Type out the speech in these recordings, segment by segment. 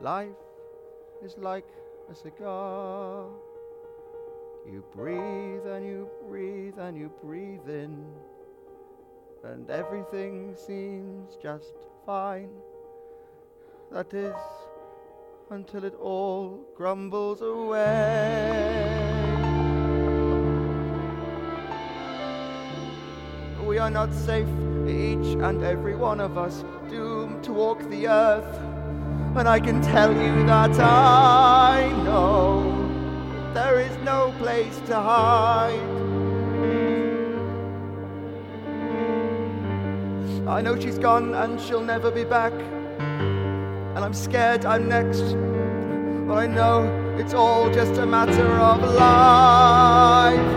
Life is like a cigar. You breathe and you breathe and you breathe in, and everything seems just fine. That is until it all crumbles away. We are not safe, each and every one of us, doomed to walk the earth. And I can tell you that I know there is no place to hide. I know she's gone and she'll never be back. And I'm scared I'm next. But I know it's all just a matter of life.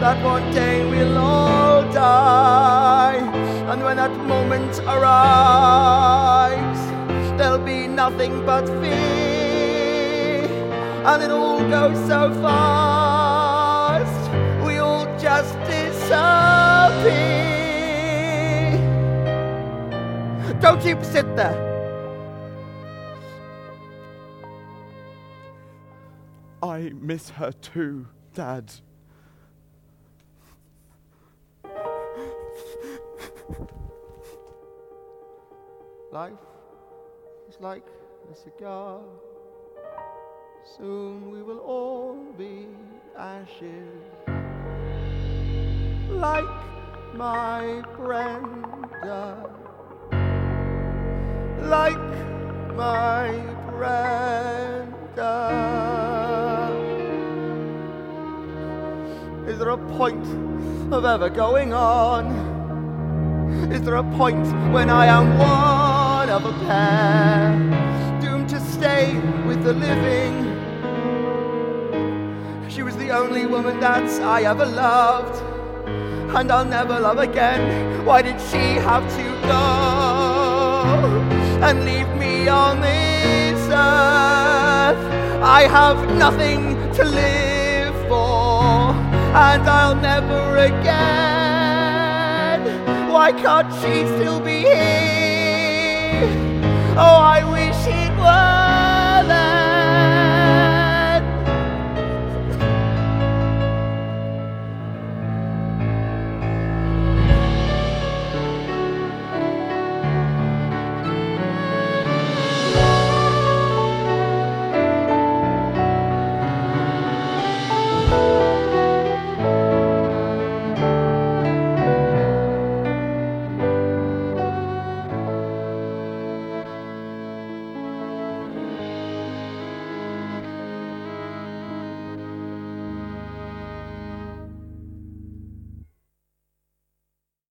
That one day we'll all die. And when that moment arrives, nothing but fear. And it all goes so fast, we all just disappear. Don't you sit there. I miss her too, Dad. Life is like a cigar. Soon we will all be ashes. Like my Brenda. Like my Brenda. Is there a point of ever going on? Is there a point when I am one of a pair, doomed to stay with the living? She was the only woman that I ever loved, and I'll never love again. Why did she have to go and leave me on this earth? I have nothing to live for, and I'll never again. Why can't she still be here? Oh, I wish.